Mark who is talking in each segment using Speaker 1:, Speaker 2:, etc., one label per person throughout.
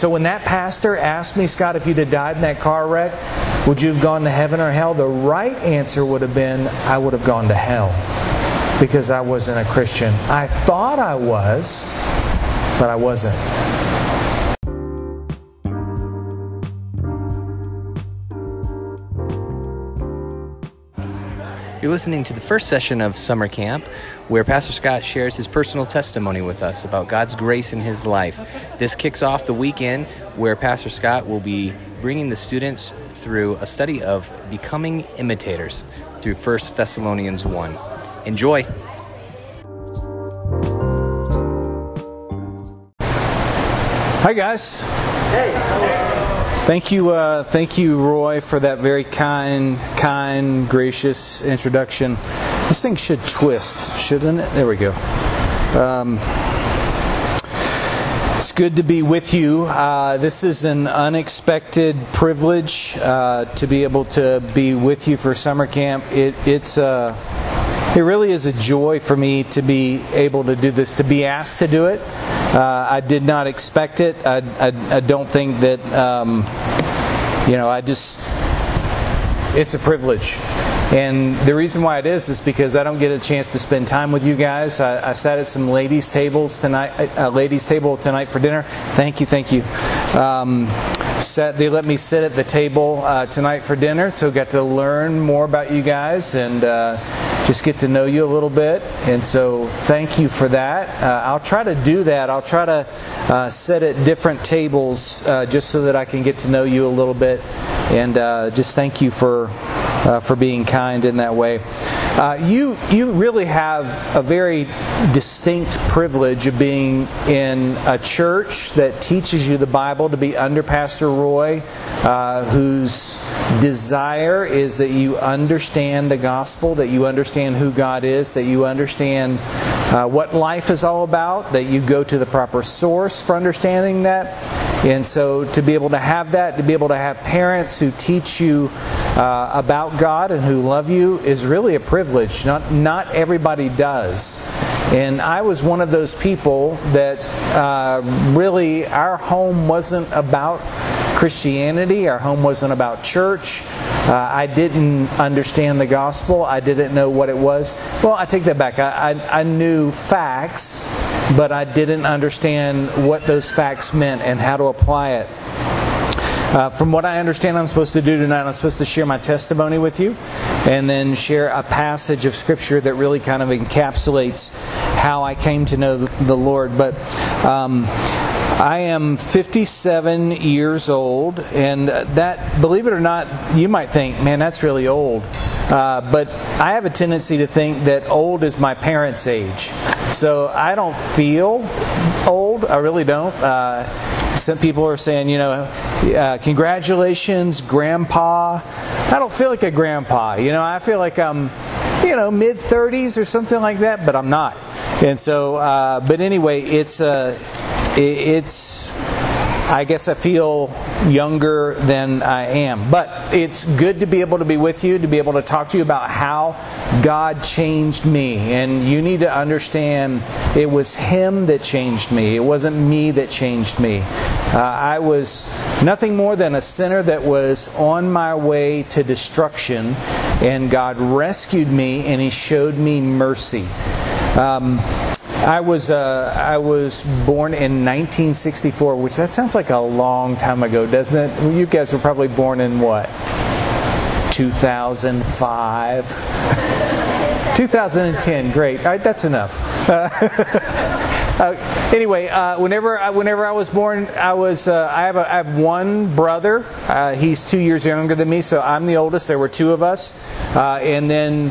Speaker 1: So when that pastor asked me, Scott, if you'd have died in that car wreck, would you have gone to heaven or hell? The right answer would have been, I would have gone to hell because I wasn't a Christian. I thought I was, but I wasn't.
Speaker 2: You're listening to the first session of summer camp where Pastor Scott shares his personal testimony with us about God's grace in his life. This kicks off the weekend where Pastor Scott will be bringing the students through a study of becoming imitators through 1 Thessalonians 1. Enjoy.
Speaker 1: Hi, guys. Hey. Thank you, uh, thank you, Roy, for that very kind, kind, gracious introduction. This thing should twist, shouldn't it? There we go. Um, it's good to be with you. Uh, this is an unexpected privilege uh, to be able to be with you for summer camp. It, it's uh, it really is a joy for me to be able to do this, to be asked to do it. Uh, I did not expect it. I, I, I don't think that, um, you know, I just, it's a privilege. And the reason why it is is because I don't get a chance to spend time with you guys. I, I sat at some ladies' tables tonight, a uh, ladies' table tonight for dinner. Thank you, thank you. Um, sat, they let me sit at the table uh, tonight for dinner, so got to learn more about you guys and uh, just get to know you a little bit. And so, thank you for that. Uh, I'll try to do that. I'll try to uh, sit at different tables uh, just so that I can get to know you a little bit. And just thank you for uh, for being kind in that way. Uh, you you really have a very distinct privilege of being in a church that teaches you the Bible to be under Pastor Roy, uh, whose desire is that you understand the gospel, that you understand who God is, that you understand uh, what life is all about, that you go to the proper source for understanding that. And so to be able to have that, to be able to have parents who teach you uh, about God and who love you is really a privilege. Not, not everybody does. And I was one of those people that uh, really, our home wasn't about Christianity, our home wasn't about church. Uh, I didn't understand the gospel. I didn't know what it was. Well, I take that back. I, I, I knew facts, but I didn't understand what those facts meant and how to apply it. Uh, from what I understand, I'm supposed to do tonight, I'm supposed to share my testimony with you and then share a passage of Scripture that really kind of encapsulates how I came to know the Lord. But um, I am 57 years old, and that, believe it or not, you might think, man, that's really old. Uh, but I have a tendency to think that old is my parents' age. So I don't feel old. I really don't. Uh, some people are saying, you know, uh, congratulations, grandpa. I don't feel like a grandpa. You know, I feel like I'm, you know, mid 30s or something like that, but I'm not. And so, uh, but anyway, it's uh, it's I guess I feel younger than I am. But it's good to be able to be with you, to be able to talk to you about how God changed me. And you need to understand it was Him that changed me, it wasn't me that changed me. Uh, I was nothing more than a sinner that was on my way to destruction, and God rescued me and He showed me mercy. Um, I was uh, I was born in 1964, which that sounds like a long time ago, doesn't it? You guys were probably born in what? 2005. 2010. Great. All right, that's enough. Uh, anyway, uh, whenever I, whenever I was born, I was uh, I have a, I have one brother. Uh, he's two years younger than me, so I'm the oldest. There were two of us, uh, and then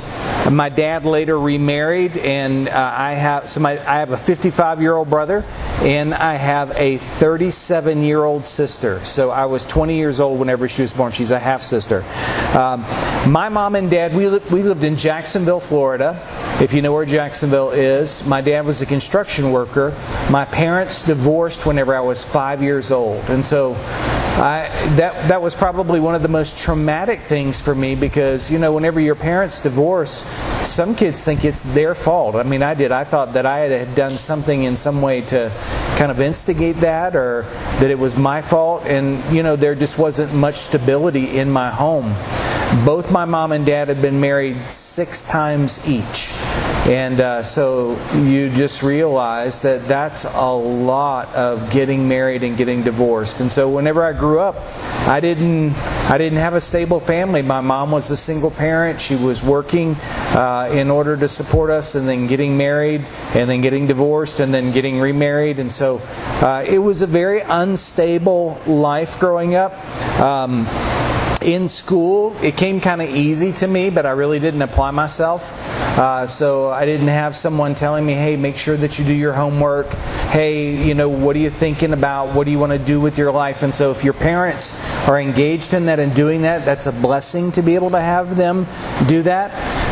Speaker 1: my dad later remarried, and uh, I have so my I have a 55 year old brother, and I have a 37 year old sister. So I was 20 years old whenever she was born. She's a half sister. Um, my mom and dad we li- we lived in Jacksonville, Florida. If you know where Jacksonville is, my dad was a construction worker. My parents divorced whenever I was five years old. And so I, that that was probably one of the most traumatic things for me because you know whenever your parents divorce, some kids think it's their fault. I mean, I did. I thought that I had done something in some way to kind of instigate that, or that it was my fault. And you know, there just wasn't much stability in my home. Both my mom and dad had been married six times each. And uh, so you just realize that that's a lot of getting married and getting divorced. And so whenever I grew up, I didn't I didn't have a stable family. My mom was a single parent. She was working uh, in order to support us, and then getting married, and then getting divorced, and then getting remarried. And so uh, it was a very unstable life growing up. Um, in school, it came kind of easy to me, but I really didn't apply myself. Uh, so I didn't have someone telling me, hey, make sure that you do your homework. Hey, you know, what are you thinking about? What do you want to do with your life? And so if your parents are engaged in that and doing that, that's a blessing to be able to have them do that.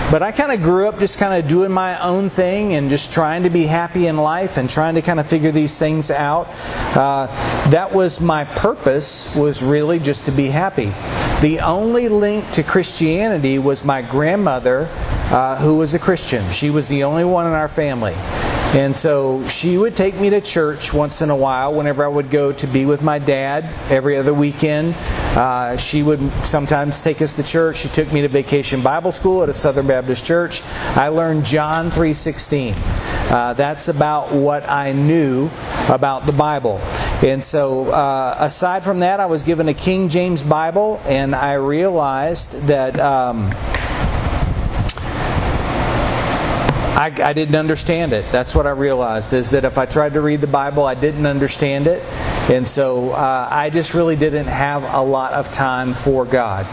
Speaker 1: But I kind of grew up just kind of doing my own thing and just trying to be happy in life and trying to kind of figure these things out. Uh, that was my purpose, was really just to be happy. The only link to Christianity was my grandmother, uh, who was a Christian. She was the only one in our family. And so she would take me to church once in a while whenever I would go to be with my dad every other weekend. Uh, she would sometimes take us to church. She took me to vacation Bible school at a Southern Baptist church. I learned John 3.16. Uh, that's about what I knew about the Bible. And so, uh, aside from that, I was given a King James Bible, and I realized that. Um, I, I, didn't understand it. That's what I realized is that if I tried to read the Bible, I didn't understand it. And so uh, I just really didn't have a lot of time for God.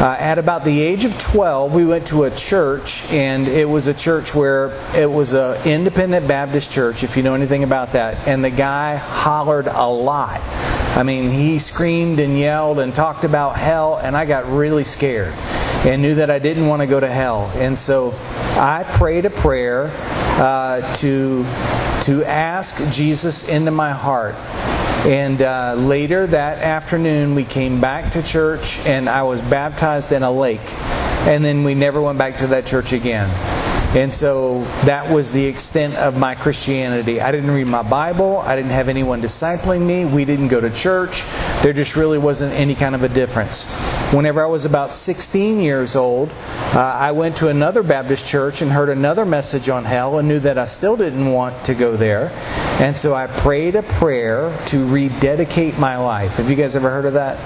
Speaker 1: Uh, at about the age of 12, we went to a church, and it was a church where it was an independent Baptist church, if you know anything about that. And the guy hollered a lot. I mean, he screamed and yelled and talked about hell, and I got really scared and knew that I didn't want to go to hell. And so I prayed a prayer uh, to, to ask Jesus into my heart. And uh, later that afternoon, we came back to church, and I was baptized in a lake. And then we never went back to that church again. And so that was the extent of my Christianity. I didn't read my Bible. I didn't have anyone discipling me. We didn't go to church. There just really wasn't any kind of a difference. Whenever I was about 16 years old, uh, I went to another Baptist church and heard another message on hell and knew that I still didn't want to go there. And so I prayed a prayer to rededicate my life. Have you guys ever heard of that?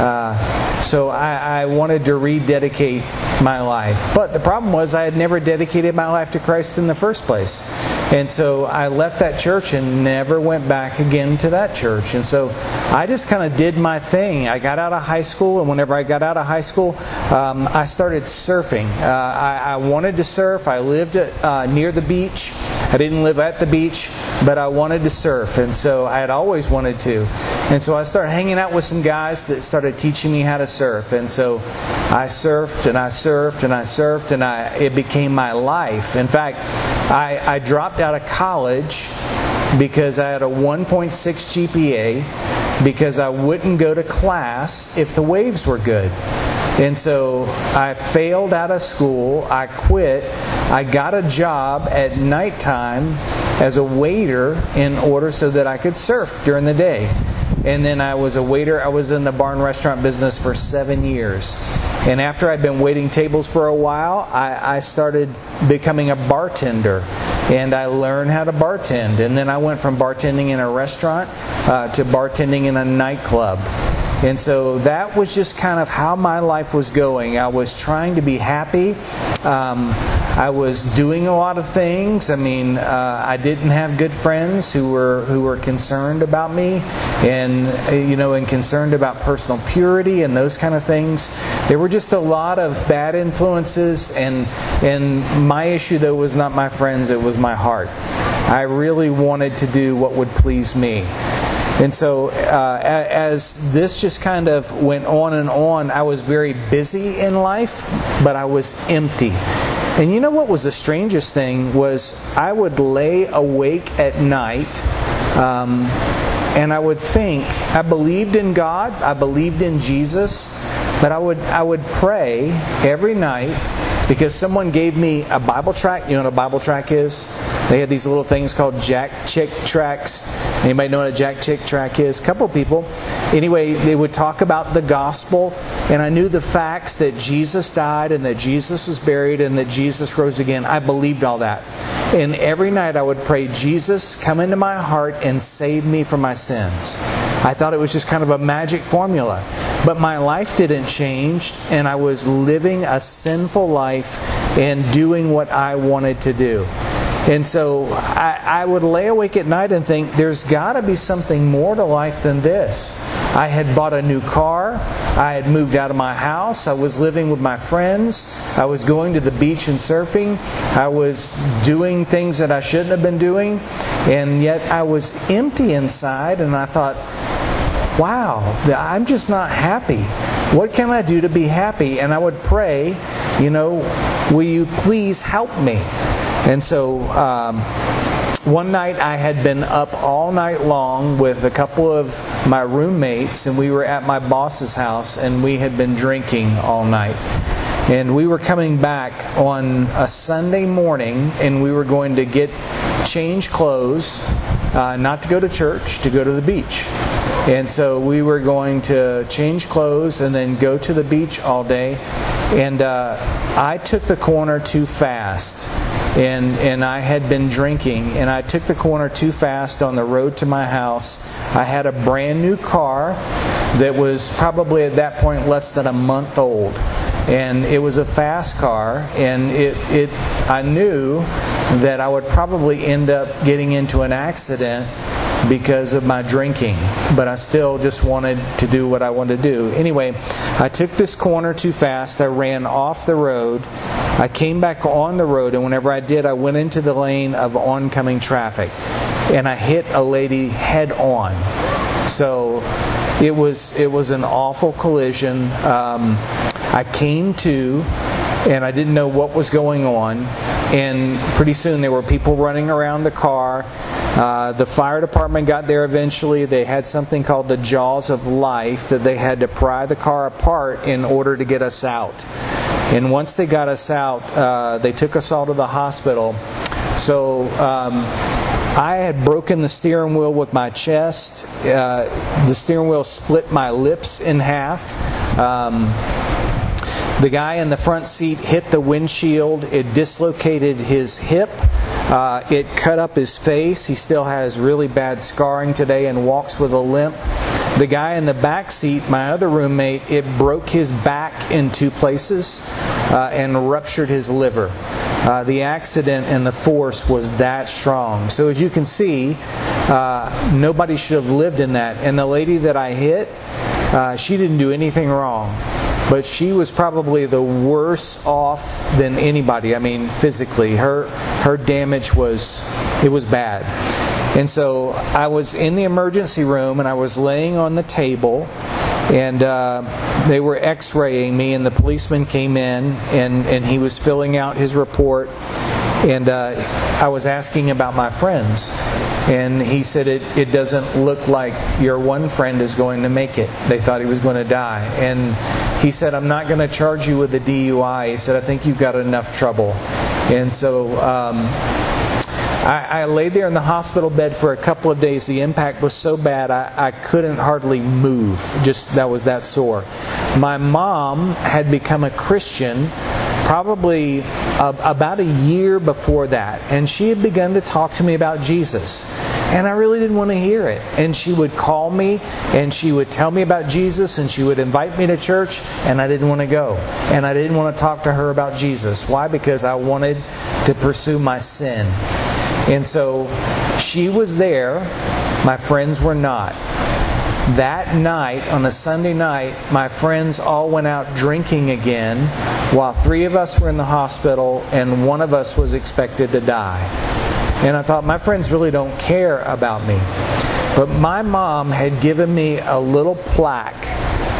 Speaker 1: Uh, so I, I wanted to rededicate my life. But the problem was I had never dedicated my life to Christ in the first place. And so I left that church and never went back again to that church. And so I just kind of did my thing. I got out of high school, and whenever I got out of high school, um, I started surfing. Uh, I, I, wanted to surf. I lived uh, near the beach. I didn't live at the beach, but I wanted to surf. And so I had always wanted to. And so I started hanging out with some guys that started teaching me how to surf. And so I surfed and I surfed and I surfed, and I, it became my life. In fact, I, I dropped out of college because I had a 1.6 GPA because I wouldn't go to class if the waves were good. And so I failed out of school. I quit. I got a job at nighttime as a waiter in order so that I could surf during the day. And then I was a waiter. I was in the barn restaurant business for seven years. And after I'd been waiting tables for a while, I, I started becoming a bartender and I learned how to bartend. And then I went from bartending in a restaurant uh, to bartending in a nightclub. And so that was just kind of how my life was going. I was trying to be happy. Um, I was doing a lot of things. I mean, uh, I didn't have good friends who were who were concerned about me, and uh, you know, and concerned about personal purity and those kind of things. There were just a lot of bad influences, and and my issue though was not my friends; it was my heart. I really wanted to do what would please me. And so, uh, as this just kind of went on and on, I was very busy in life, but I was empty. And you know what was the strangest thing was I would lay awake at night. Um, and I would think I believed in God, I believed in Jesus, but I would I would pray every night because someone gave me a Bible track. You know what a Bible track is? They had these little things called Jack Chick tracks. Anybody know what a Jack Chick track is? A couple people. Anyway, they would talk about the gospel, and I knew the facts that Jesus died and that Jesus was buried and that Jesus rose again. I believed all that. And every night I would pray, Jesus, come into my heart and save me from my sins. I thought it was just kind of a magic formula. But my life didn't change, and I was living a sinful life and doing what I wanted to do. And so I, I, would lay awake at night and think, there's got to be something more to life than this. I had bought a new car. I had moved out of my house. I was living with my friends. I was going to the beach and surfing. I was doing things that I shouldn't have been doing. And yet I was empty inside, and I thought, wow, I'm just not happy. What can I do to be happy? And I would pray, you know, will you please help me? And so um, one night I had been up all night long with a couple of my roommates, and we were at my boss's house, and we had been drinking all night. And we were coming back on a Sunday morning, and we were going to get change clothes, uh, not to go to church, to go to the beach. And so we were going to change clothes and then go to the beach all day. And uh, I took the corner too fast and and I had been drinking and I took the corner too fast on the road to my house. I had a brand new car that was probably at that point less than a month old. And it was a fast car and it it I knew that I would probably end up getting into an accident because of my drinking, but I still just wanted to do what I wanted to do. Anyway, I took this corner too fast. I ran off the road. I came back on the road, and whenever I did, I went into the lane of oncoming traffic and I hit a lady head on. So it was it was an awful collision. Um, I came to, and I didn't know what was going on. And pretty soon there were people running around the car. Uh, the fire department got there eventually. They had something called the jaws of life that they had to pry the car apart in order to get us out. And once they got us out, uh, they took us all to the hospital. So um, I had broken the steering wheel with my chest. Uh, the steering wheel split my lips in half. Um, the guy in the front seat hit the windshield. It dislocated his hip. Uh, it cut up his face. He still has really bad scarring today and walks with a limp. The guy in the back seat, my other roommate, it broke his back in two places uh, and ruptured his liver. Uh, the accident and the force was that strong. So, as you can see, uh, nobody should have lived in that. And the lady that I hit, uh, she didn't do anything wrong but she was probably the worse off than anybody. I mean, physically, her her damage was it was bad. And so I was in the emergency room and I was laying on the table and uh, they were x-raying me and the policeman came in and, and he was filling out his report and uh, i was asking about my friends and he said it, it doesn't look like your one friend is going to make it they thought he was going to die and he said, I'm not going to charge you with a DUI. He said, I think you've got enough trouble. And so um, I, I lay there in the hospital bed for a couple of days. The impact was so bad I, I couldn't hardly move. Just that was that sore. My mom had become a Christian probably about a year before that, and she had begun to talk to me about Jesus. And I really didn't want to hear it. And she would call me and she would tell me about Jesus and she would invite me to church, and I didn't want to go. And I didn't want to talk to her about Jesus. Why? Because I wanted to pursue my sin. And so she was there, my friends were not. That night, on a Sunday night, my friends all went out drinking again, while three of us were in the hospital and one of us was expected to die. And I thought, my friends really don't care about me. But my mom had given me a little plaque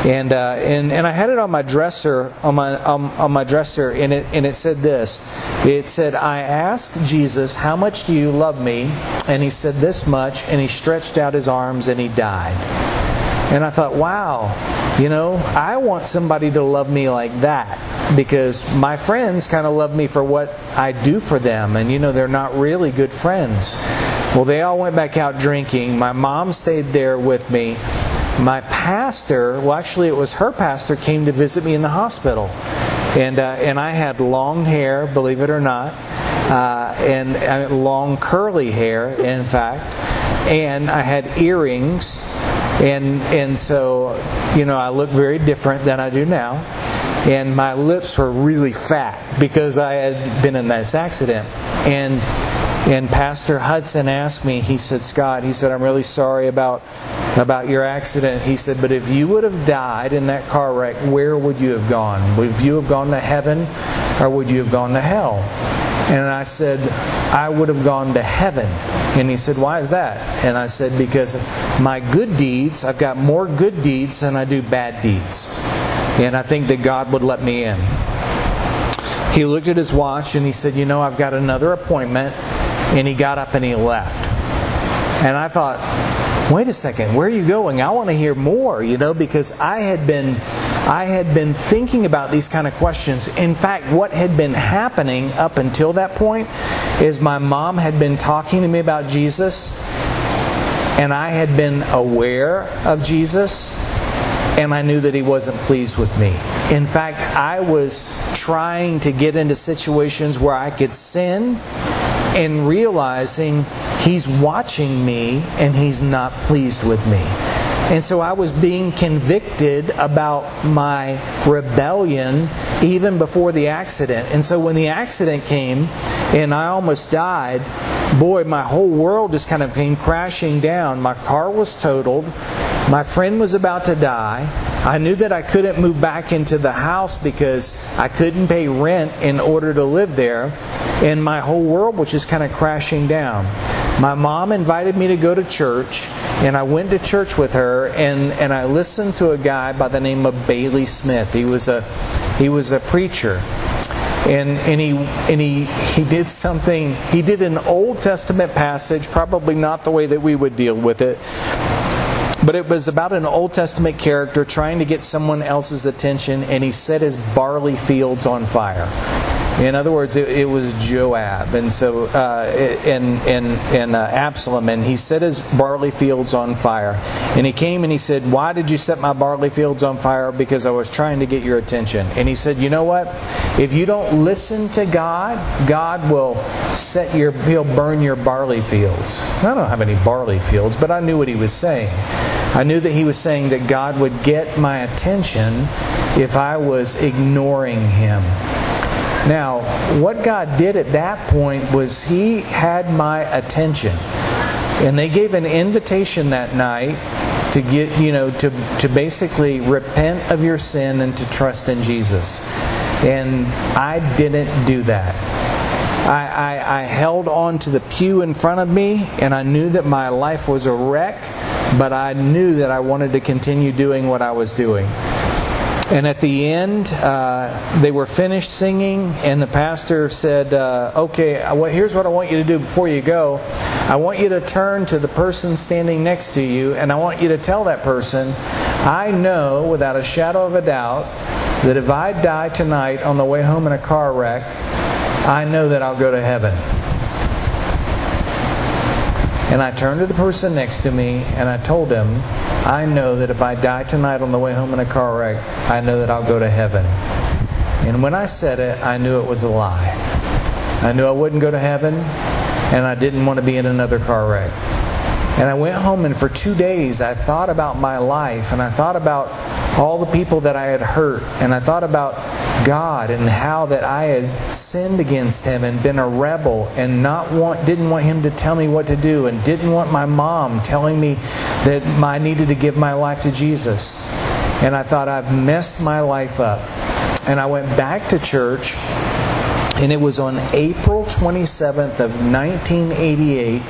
Speaker 1: and uh, and and I had it on my dresser on my um, on my dresser, and it and it said this. It said, "I asked Jesus, how much do you love me?" And he said this much, and he stretched out his arms and he died. And I thought, wow, you know, I want somebody to love me like that because my friends kind of love me for what I do for them, and you know, they're not really good friends. Well, they all went back out drinking. My mom stayed there with me my pastor, well, actually, it was her pastor, came to visit me in the hospital. And, uh, and I had long hair, believe it or not, uh, and uh, long curly hair, in fact, and I had earrings. And, and so, you know, I looked very different than I do now. And my lips were really fat because I had been in this accident. And and Pastor Hudson asked me, he said, Scott, he said, I'm really sorry about, about your accident. He said, but if you would have died in that car wreck, where would you have gone? Would you have gone to heaven or would you have gone to hell? And I said, I would have gone to heaven. And he said, Why is that? And I said, Because my good deeds, I've got more good deeds than I do bad deeds. And I think that God would let me in. He looked at his watch and he said, You know, I've got another appointment and he got up and he left. And I thought, wait a second, where are you going? I want to hear more, you know, because I had been I had been thinking about these kind of questions. In fact, what had been happening up until that point is my mom had been talking to me about Jesus, and I had been aware of Jesus, and I knew that he wasn't pleased with me. In fact, I was trying to get into situations where I could sin and realizing he's watching me and he's not pleased with me. And so I was being convicted about my rebellion even before the accident. And so when the accident came and I almost died, boy, my whole world just kind of came crashing down. My car was totaled. My friend was about to die. I knew that I couldn't move back into the house because I couldn't pay rent in order to live there. And my whole world was just kind of crashing down. My mom invited me to go to church, and I went to church with her, and, and I listened to a guy by the name of Bailey Smith. He was a, he was a preacher and and he and he he did something he did an old testament passage probably not the way that we would deal with it but it was about an Old Testament character trying to get someone else's attention, and he set his barley fields on fire. In other words, it, it was Joab, and so uh, and and and uh, Absalom, and he set his barley fields on fire. And he came and he said, "Why did you set my barley fields on fire? Because I was trying to get your attention." And he said, "You know what? If you don't listen to God, God will set your he'll burn your barley fields." I don't have any barley fields, but I knew what he was saying. I knew that he was saying that God would get my attention if I was ignoring him. Now, what God did at that point was He had my attention. And they gave an invitation that night to get, you know, to, to basically repent of your sin and to trust in Jesus. And I didn't do that. I, I, I held on to the pew in front of me and I knew that my life was a wreck, but I knew that I wanted to continue doing what I was doing. And at the end, uh, they were finished singing, and the pastor said, uh, Okay, well, here's what I want you to do before you go. I want you to turn to the person standing next to you, and I want you to tell that person, I know without a shadow of a doubt that if I die tonight on the way home in a car wreck, I know that I'll go to heaven. And I turned to the person next to me and I told him, I know that if I die tonight on the way home in a car wreck, I know that I'll go to heaven. And when I said it, I knew it was a lie. I knew I wouldn't go to heaven, and I didn't want to be in another car wreck. And I went home, and for two days, I thought about my life, and I thought about all the people that I had hurt, and I thought about God and how that I had sinned against Him and been a rebel and not want, didn't want Him to tell me what to do, and didn't want my mom telling me that I needed to give my life to Jesus. And I thought I've messed my life up. And I went back to church, and it was on April 27th of 1988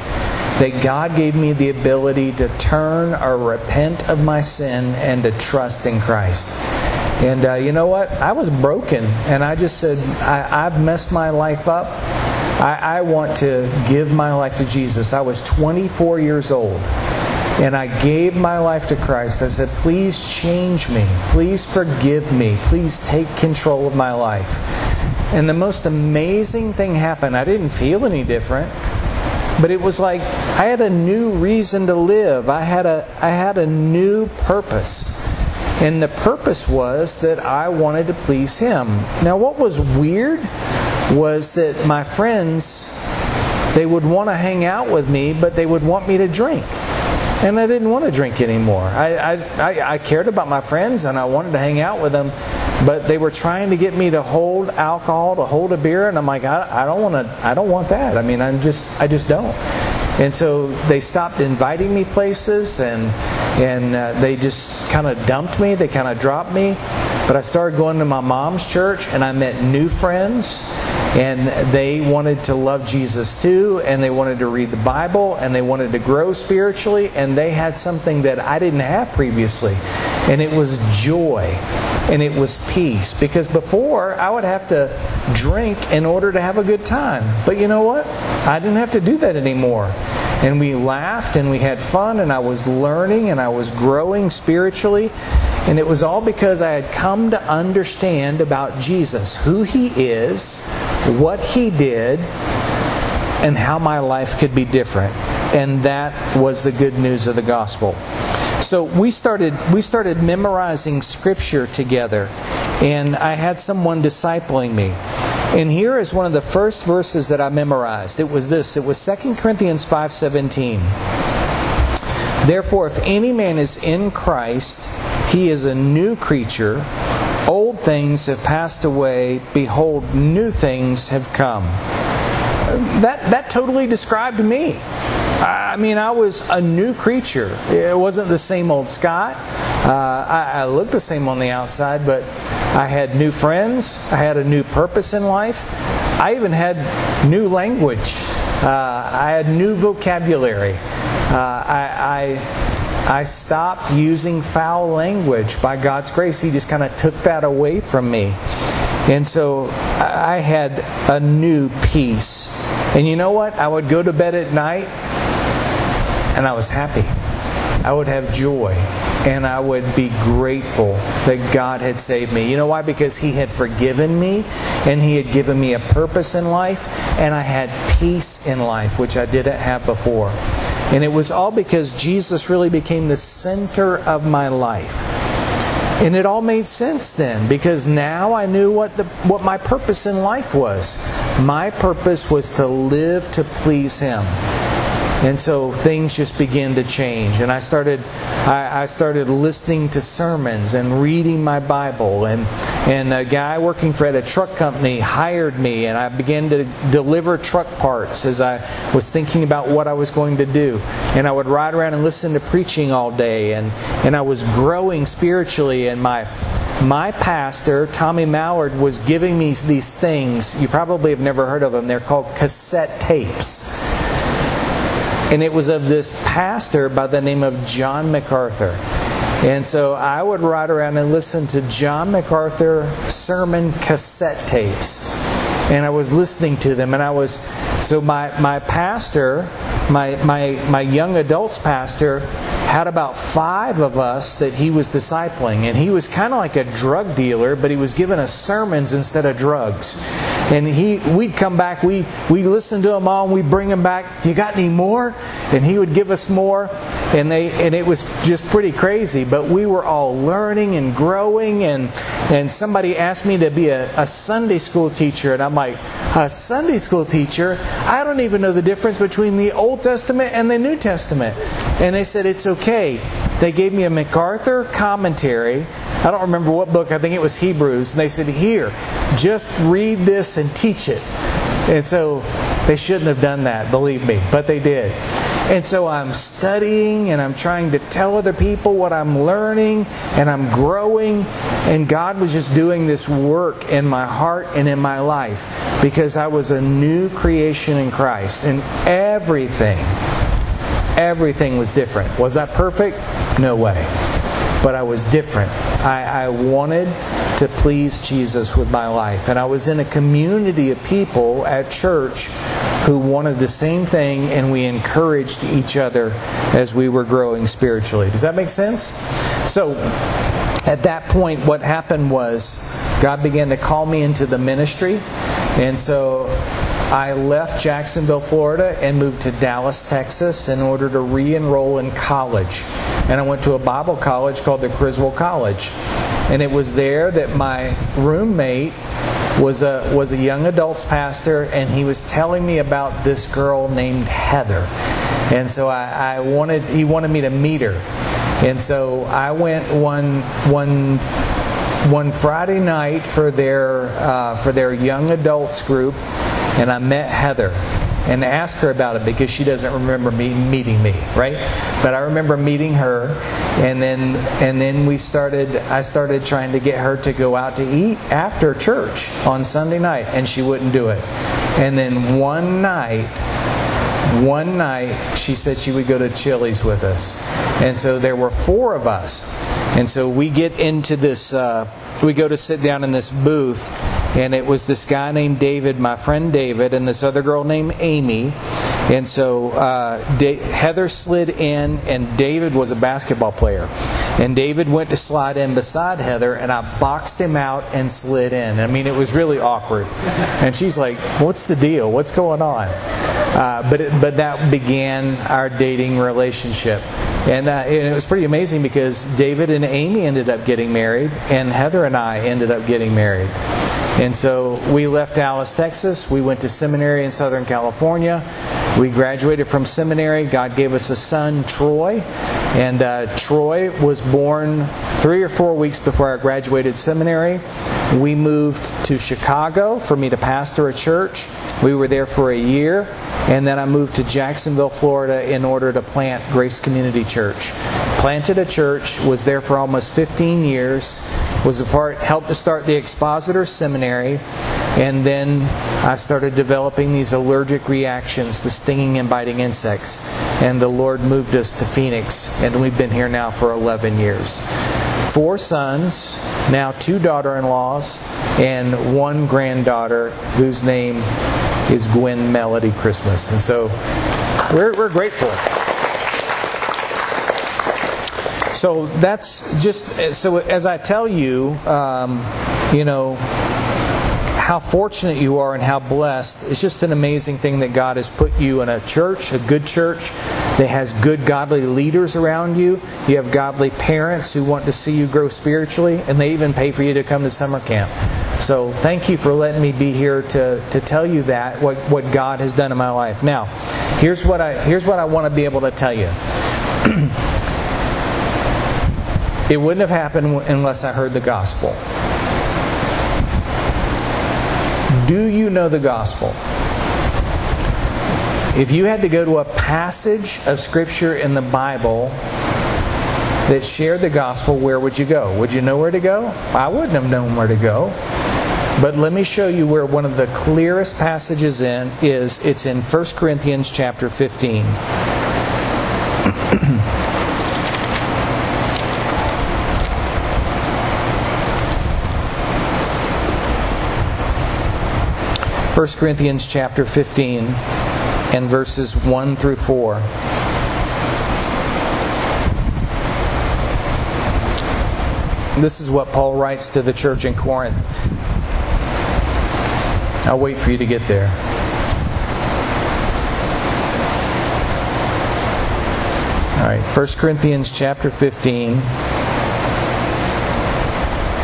Speaker 1: that God gave me the ability to turn or repent of my sin and to trust in Christ. And uh, you know what? I was broken, and I just said, I, have messed my life up. I, I want to give my life to Jesus. I was 24 years old and I gave my life to Christ. I said, Please change me. Please forgive me. Please take control of my life. And the most amazing thing happened. I didn't feel any different, but it was like I had a new reason to live. I had a, I had a new purpose. And the purpose was that I wanted to please Him. Now, what was weird was that my friends, they would want to hang out with me, but they would want me to drink and I didn't want to drink anymore. I, I, I, cared about my friends and I wanted to hang out with them, but they were trying to get me to hold alcohol, to hold a beer, and I'm like, I, I don't want to. I don't want that. I mean, I'm just, I just don't. And so they stopped inviting me places, and and uh, they just kind of dumped me. They kind of dropped me. But I started going to my mom's church, and I met new friends and they wanted to love Jesus too, and they wanted to read the Bible, and they wanted to grow spiritually, and they had something that I didn't have previously, and it was joy, and it was peace. Because before, I would have to drink in order to have a good time. But you know what? I didn't have to do that anymore. And we laughed and we had fun, and I was learning and I was growing spiritually. And it was all because I had come to understand about Jesus, who He is, what He did, and how my life could be different. And that was the good news of the gospel. So we started we started memorizing scripture together and I had someone discipling me. And here is one of the first verses that I memorized. It was this. It was 2 Corinthians 5:17. Therefore if any man is in Christ, he is a new creature. Old things have passed away. Behold, new things have come. That, that totally described me. I mean, I was a new creature. It wasn't the same old Scott. Uh, I, I looked the same on the outside, but I had new friends. I had a new purpose in life. I even had new language. Uh, I had new vocabulary. Uh, I, I I stopped using foul language by God's grace. He just kind of took that away from me. And so I had a new peace. And you know what? I would go to bed at night and I was happy. I would have joy and I would be grateful that God had saved me. You know why? Because He had forgiven me and He had given me a purpose in life and I had peace in life, which I didn't have before. And it was all because Jesus really became the center of my life. And it all made sense then because now I knew what the what my purpose in life was. My purpose was to live to please him. And so things just began to change. And I started, I, I, started listening to sermons and reading my Bible. And, and a guy working for at a truck company hired me, and I began to deliver truck parts as I was thinking about what I was going to do. And I would ride around and listen to preaching all day. And, and I was growing spiritually. And my my pastor, Tommy Mallard, was giving me these things. You probably have never heard of them. They're called cassette tapes and it was of this pastor by the name of John MacArthur. And so I would ride around and listen to John MacArthur sermon cassette tapes. And I was listening to them, and I was so my my pastor, my my my young adults pastor had about five of us that he was discipling. And he was kind of like a drug dealer, but he was giving us sermons instead of drugs. And he, we'd come back, we, we listened to them all, and we'd bring them back. You got any more? And he would give us more. And, they, and it was just pretty crazy. But we were all learning and growing. And, and somebody asked me to be a, a Sunday school teacher. And I'm like, a Sunday school teacher? I don't even know the difference between the Old Testament and the New Testament. And they said, it's okay okay. They gave me a MacArthur commentary. I don't remember what book, I think it was Hebrews. And they said, Here, just read this and teach it. And so they shouldn't have done that, believe me, but they did. And so I'm studying and I'm trying to tell other people what I'm learning and I'm growing. And God was just doing this work in my heart and in my life because I was a new creation in Christ. And everything Everything was different. Was I perfect? No way. But I was different. I, I wanted to please Jesus with my life. And I was in a community of people at church who wanted the same thing, and we encouraged each other as we were growing spiritually. Does that make sense? So, at that point, what happened was God began to call me into the ministry. And so I left Jacksonville, Florida, and moved to Dallas, Texas in order to re enroll in college. And I went to a Bible college called the Criswell College. And it was there that my roommate was a was a young adults pastor, and he was telling me about this girl named Heather. And so I, I wanted he wanted me to meet her. And so I went one one one Friday night for their uh, for their young adults group, and I met Heather and asked her about it because she doesn't remember me meeting me, right? But I remember meeting her, and then and then we started. I started trying to get her to go out to eat after church on Sunday night, and she wouldn't do it. And then one night one night she said she would go to Chili's with us. And so there were four of us. And so we get into this, uh, we go to sit down in this booth, and it was this guy named David, my friend David, and this other girl named Amy. And so uh, da- Heather slid in, and David was a basketball player. And David went to slide in beside Heather, and I boxed him out and slid in. I mean, it was really awkward. And she's like, What's the deal? What's going on? Uh, but, it, but that began our dating relationship. And, uh, and, it was pretty amazing because David and Amy ended up getting married, and Heather and I ended up getting married. And so we left Dallas, Texas. We went to seminary in Southern California. We graduated from seminary. God gave us a son, Troy. And uh, Troy was born three or four weeks before I graduated seminary. We moved to Chicago for me to pastor a church. We were there for a year. And then I moved to Jacksonville, Florida in order to plant Grace Community Church. Planted a church, was there for almost 15 years, was a part, helped to start the Expositor Seminary, and then I started developing these allergic reactions, the stinging and biting insects. And the Lord moved us to Phoenix, and we've been here now for 11 years. Four sons, now two daughter in laws, and one granddaughter whose name is Gwen Melody Christmas. And so we're, we're grateful. So that's just so as I tell you, um, you know, how fortunate you are and how blessed. It's just an amazing thing that God has put you in a church, a good church that has good godly leaders around you. You have godly parents who want to see you grow spiritually, and they even pay for you to come to summer camp. So thank you for letting me be here to, to tell you that, what, what God has done in my life. Now, here's what I here's what I want to be able to tell you. it wouldn't have happened unless I heard the gospel. Do you know the gospel? If you had to go to a passage of Scripture in the Bible that shared the gospel, where would you go? Would you know where to go? I wouldn't have known where to go. But let me show you where one of the clearest passages in is it's in 1 Corinthians chapter 15. First Corinthians chapter 15 and verses 1 through 4. This is what Paul writes to the church in Corinth. I'll wait for you to get there. All right, 1 Corinthians chapter 15,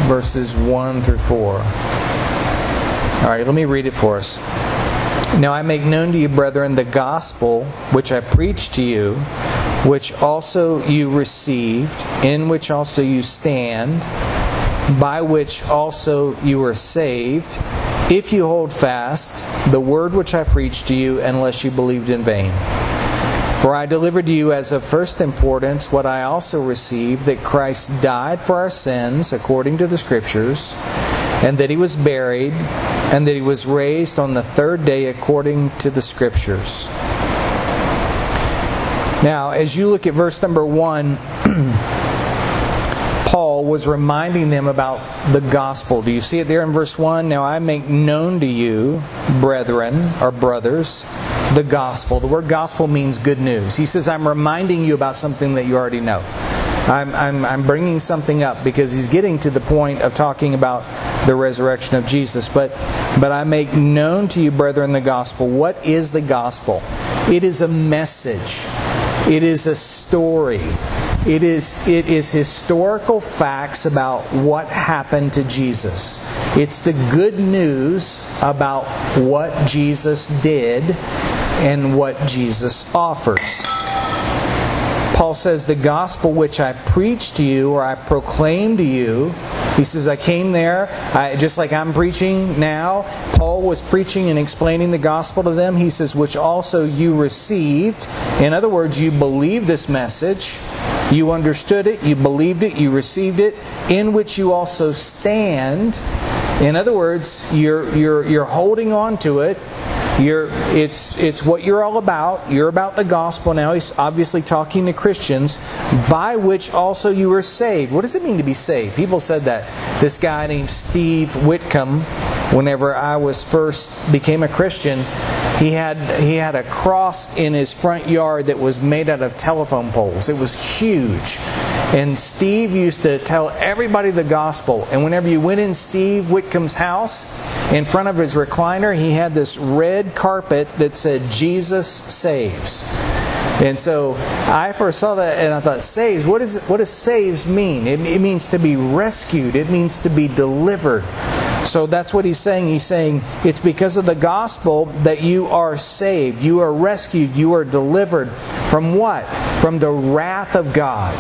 Speaker 1: verses 1 through 4. All right, let me read it for us. Now I make known to you, brethren, the gospel which I preached to you, which also you received, in which also you stand, by which also you were saved, if you hold fast the word which I preached to you, unless you believed in vain. For I delivered to you as of first importance what I also received that Christ died for our sins according to the Scriptures, and that he was buried, and that he was raised on the third day according to the Scriptures. Now, as you look at verse number one, Paul was reminding them about the gospel. Do you see it there in verse 1? Now I make known to you, brethren or brothers, the gospel. The word gospel means good news. He says, I'm reminding you about something that you already know. I'm, I'm, I'm bringing something up because he's getting to the point of talking about the resurrection of Jesus. But, but I make known to you, brethren, the gospel. What is the gospel? It is a message, it is a story. It is, it is historical facts about what happened to Jesus. It's the good news about what Jesus did and what Jesus offers. Paul says, The gospel which I preached to you or I proclaimed to you, he says, I came there, I, just like I'm preaching now. Paul was preaching and explaining the gospel to them. He says, which also you received. In other words, you believe this message. You understood it, you believed it, you received it, in which you also stand. In other words, you're, you're, you're holding on to it. You're, it's, it's what you're all about. You're about the gospel now. He's obviously talking to Christians, by which also you were saved. What does it mean to be saved? People said that. This guy named Steve Whitcomb, whenever I was first became a Christian, he had he had a cross in his front yard that was made out of telephone poles. It was huge. And Steve used to tell everybody the gospel. And whenever you went in Steve Whitcomb's house, in front of his recliner, he had this red carpet that said Jesus saves. And so I first saw that and I thought, saves, what, is, what does saves mean? It, it means to be rescued, it means to be delivered. So that's what he's saying. He's saying it's because of the gospel that you are saved, you are rescued, you are delivered from what? From the wrath of God.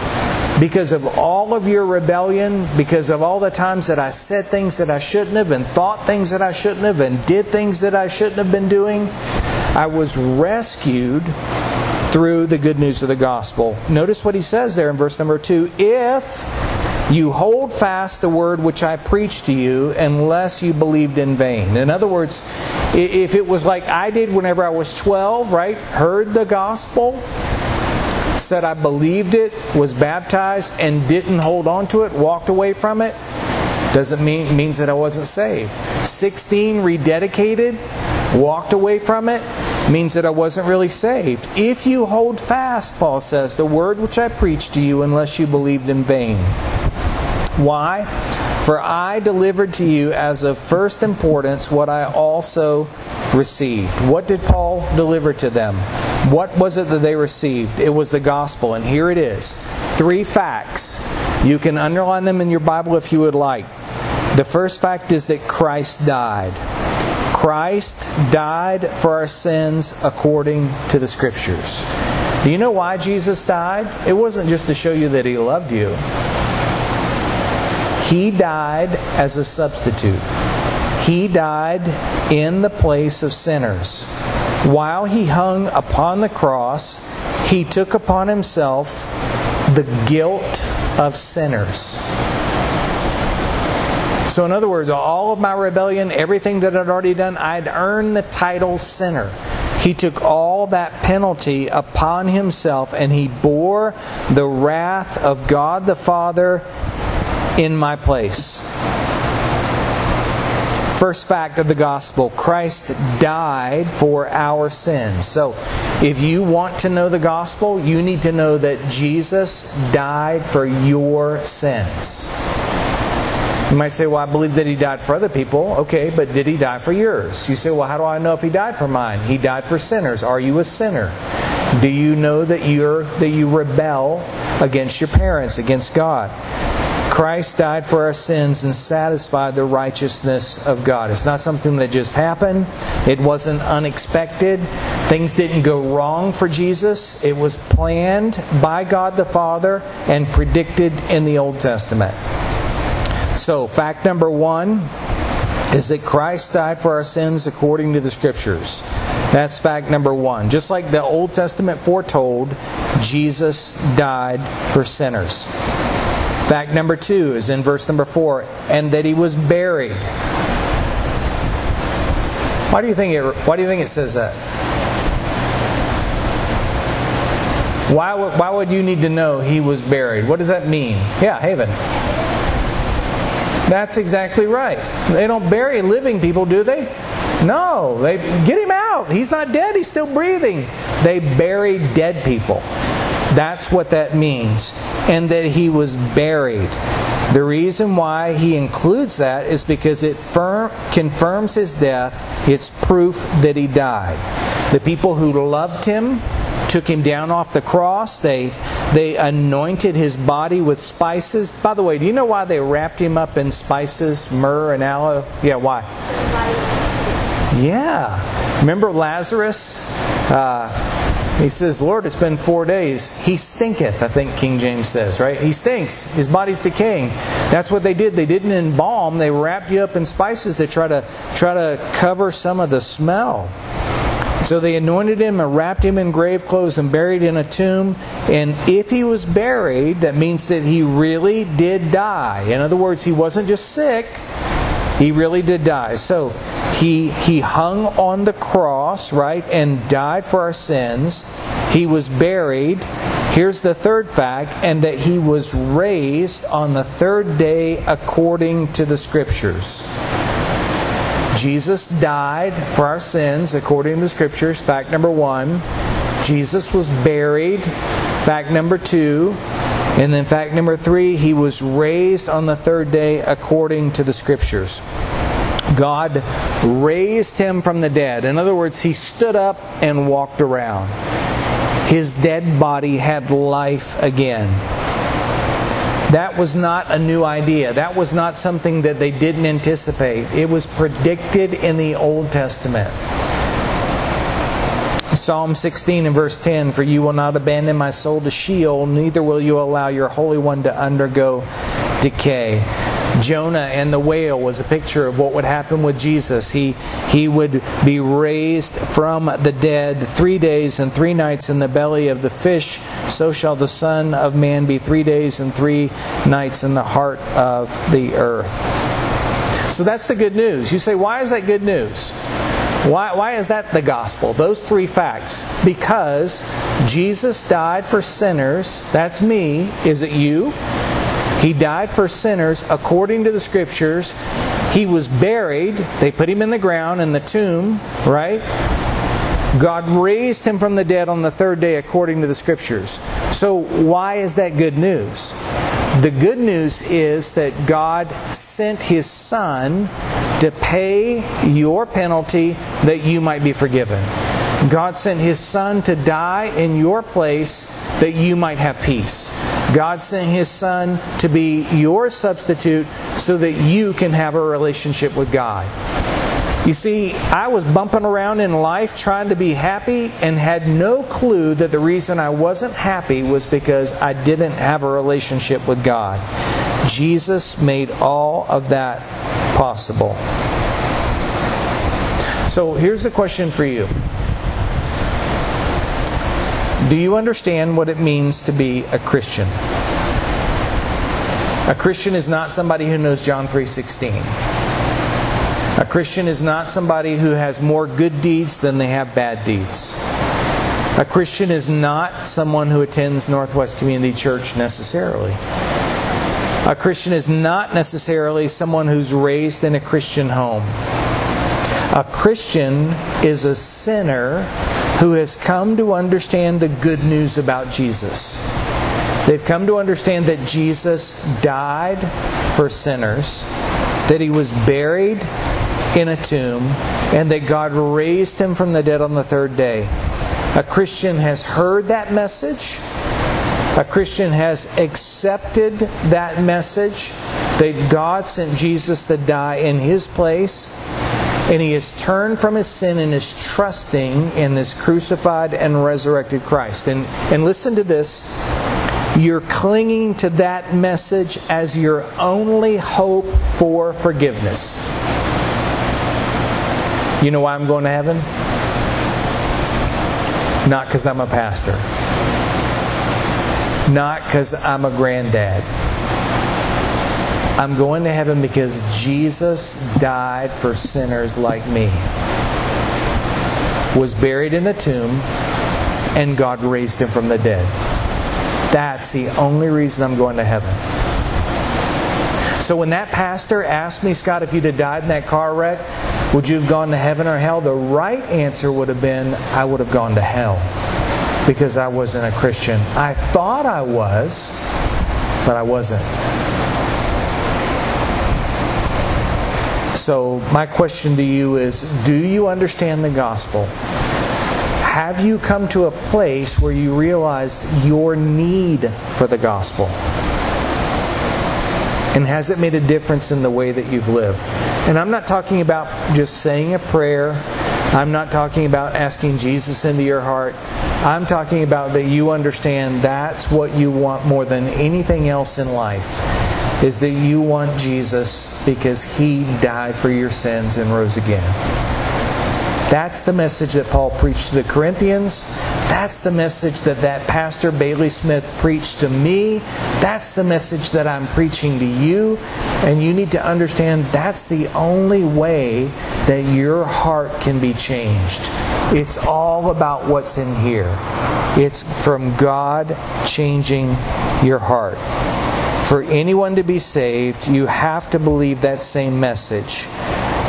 Speaker 1: Because of all of your rebellion, because of all the times that I said things that I shouldn't have, and thought things that I shouldn't have, and did things that I shouldn't have been doing, I was rescued through the good news of the gospel. Notice what he says there in verse number 2 If you hold fast the word which I preached to you, unless you believed in vain. In other words, if it was like I did whenever I was 12, right? Heard the gospel, said I believed it, was baptized, and didn't hold on to it, walked away from it, doesn't mean means that I wasn't saved. 16 rededicated, walked away from it, means that I wasn't really saved. If you hold fast, Paul says, the word which I preached to you, unless you believed in vain. Why? For I delivered to you as of first importance what I also received. What did Paul deliver to them? What was it that they received? It was the gospel, and here it is. Three facts. You can underline them in your Bible if you would like. The first fact is that Christ died. Christ died for our sins according to the Scriptures. Do you know why Jesus died? It wasn't just to show you that He loved you. He died as a substitute. He died in the place of sinners. While he hung upon the cross, he took upon himself the guilt of sinners. So, in other words, all of my rebellion, everything that I'd already done, I'd earned the title sinner. He took all that penalty upon himself and he bore the wrath of God the Father in my place. First fact of the gospel Christ died for our sins. So, if you want to know the gospel, you need to know that Jesus died for your sins. You might say, Well, I believe that he died for other people. Okay, but did he die for yours? You say, Well, how do I know if he died for mine? He died for sinners. Are you a sinner? Do you know that you're that you rebel against your parents, against God? Christ died for our sins and satisfied the righteousness of God. It's not something that just happened. It wasn't unexpected. Things didn't go wrong for Jesus. It was planned by God the Father and predicted in the Old Testament. So, fact number one is that Christ died for our sins according to the Scriptures. That's fact number one. Just like the Old Testament foretold, Jesus died for sinners. Fact number two is in verse number four, and that he was buried. Why do you think it, why do you think it says that? Why would, why would you need to know he was buried? What does that mean? Yeah, Haven. That's exactly right. They don't bury living people, do they? No, they get him out. He's not dead, he's still breathing. They bury dead people. That's what that means. And that he was buried. The reason why he includes that is because it firm, confirms his death. It's proof that he died. The people who loved him took him down off the cross. They they anointed his body with spices. By the way, do you know why they wrapped him up in spices, myrrh and aloe? Yeah, why? Yeah. Remember Lazarus? Uh, he says, Lord, it's been four days. He stinketh, I think King James says, right? He stinks. His body's decaying. That's what they did. They didn't embalm, they wrapped you up in spices to try to try to cover some of the smell. So they anointed him and wrapped him in grave clothes and buried in a tomb. And if he was buried, that means that he really did die. In other words, he wasn't just sick, he really did die. So he, he hung on the cross, right, and died for our sins. He was buried. Here's the third fact, and that he was raised on the third day according to the Scriptures. Jesus died for our sins according to the Scriptures. Fact number one. Jesus was buried. Fact number two. And then fact number three, he was raised on the third day according to the Scriptures. God raised him from the dead. In other words, he stood up and walked around. His dead body had life again. That was not a new idea. That was not something that they didn't anticipate. It was predicted in the Old Testament. Psalm 16 and verse 10 For you will not abandon my soul to Sheol, neither will you allow your Holy One to undergo decay. Jonah and the whale was a picture of what would happen with Jesus. He, he would be raised from the dead three days and three nights in the belly of the fish. So shall the Son of Man be three days and three nights in the heart of the earth. So that's the good news. You say, why is that good news? Why, why is that the gospel? Those three facts. Because Jesus died for sinners. That's me. Is it you? He died for sinners according to the scriptures. He was buried. They put him in the ground in the tomb, right? God raised him from the dead on the third day according to the scriptures. So, why is that good news? The good news is that God sent his son to pay your penalty that you might be forgiven. God sent his son to die in your place that you might have peace. God sent His Son to be your substitute so that you can have a relationship with God. You see, I was bumping around in life trying to be happy and had no clue that the reason I wasn't happy was because I didn't have a relationship with God. Jesus made all of that possible. So here's the question for you. Do you understand what it means to be a Christian? A Christian is not somebody who knows John 3:16. A Christian is not somebody who has more good deeds than they have bad deeds. A Christian is not someone who attends Northwest Community Church necessarily. A Christian is not necessarily someone who's raised in a Christian home. A Christian is a sinner who has come to understand the good news about Jesus. They've come to understand that Jesus died for sinners, that he was buried in a tomb, and that God raised him from the dead on the third day. A Christian has heard that message. A Christian has accepted that message that God sent Jesus to die in his place and he has turned from his sin and is trusting in this crucified and resurrected Christ. And, and listen to this you're clinging to that message as your only hope for forgiveness. You know why I'm going to heaven? Not because I'm a pastor, not because I'm a granddad I'm going to heaven because Jesus died for sinners like me, was buried in a tomb, and God raised him from the dead. That's the only reason I'm going to heaven. So when that pastor asked me, Scott, if you'd have died in that car wreck, would you have gone to heaven or hell? The right answer would have been, I would have gone to hell because I wasn't a Christian. I thought I was, but I wasn't. So, my question to you is Do you understand the gospel? Have you come to a place where you realize your need for the gospel? And has it made a difference in the way that you've lived? And I'm not talking about just saying a prayer. I'm not talking about asking Jesus into your heart. I'm talking about that you understand that's what you want more than anything else in life is that you want Jesus because he died for your sins and rose again. That's the message that Paul preached to the Corinthians. That's the message that that pastor Bailey Smith preached to me. That's the message that I'm preaching to you. And you need to understand that's the only way that your heart can be changed. It's all about what's in here. It's from God changing your heart. For anyone to be saved, you have to believe that same message.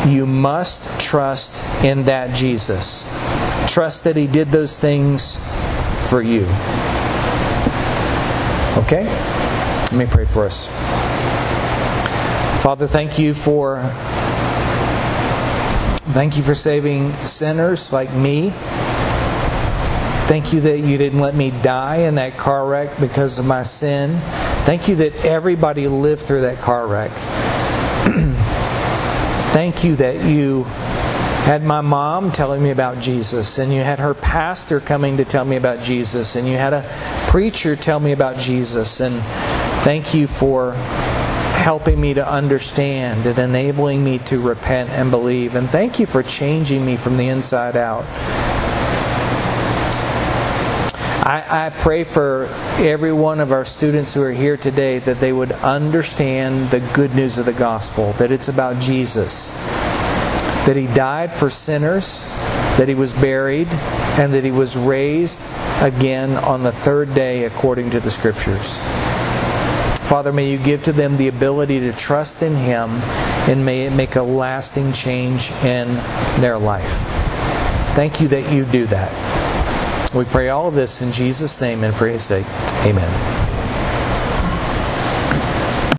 Speaker 1: You must trust in that Jesus. Trust that He did those things for you. Okay? Let me pray for us. Father, thank you for thank you for saving sinners like me. Thank you that you didn't let me die in that car wreck because of my sin. Thank you that everybody lived through that car wreck. Thank you that you had my mom telling me about Jesus, and you had her pastor coming to tell me about Jesus, and you had a preacher tell me about Jesus. And thank you for helping me to understand and enabling me to repent and believe. And thank you for changing me from the inside out. I, I, pray for every one of our students who are here today that they would understand the good news of the gospel, that it's about Jesus, that He died for sinners, that He was buried, and that He was raised again on the third day according to the Scriptures. Father, may you give to them the ability to trust in Him and may it make a lasting change in their life. Thank you that you do that. We pray all of this in Jesus' name and for his sake. Amen.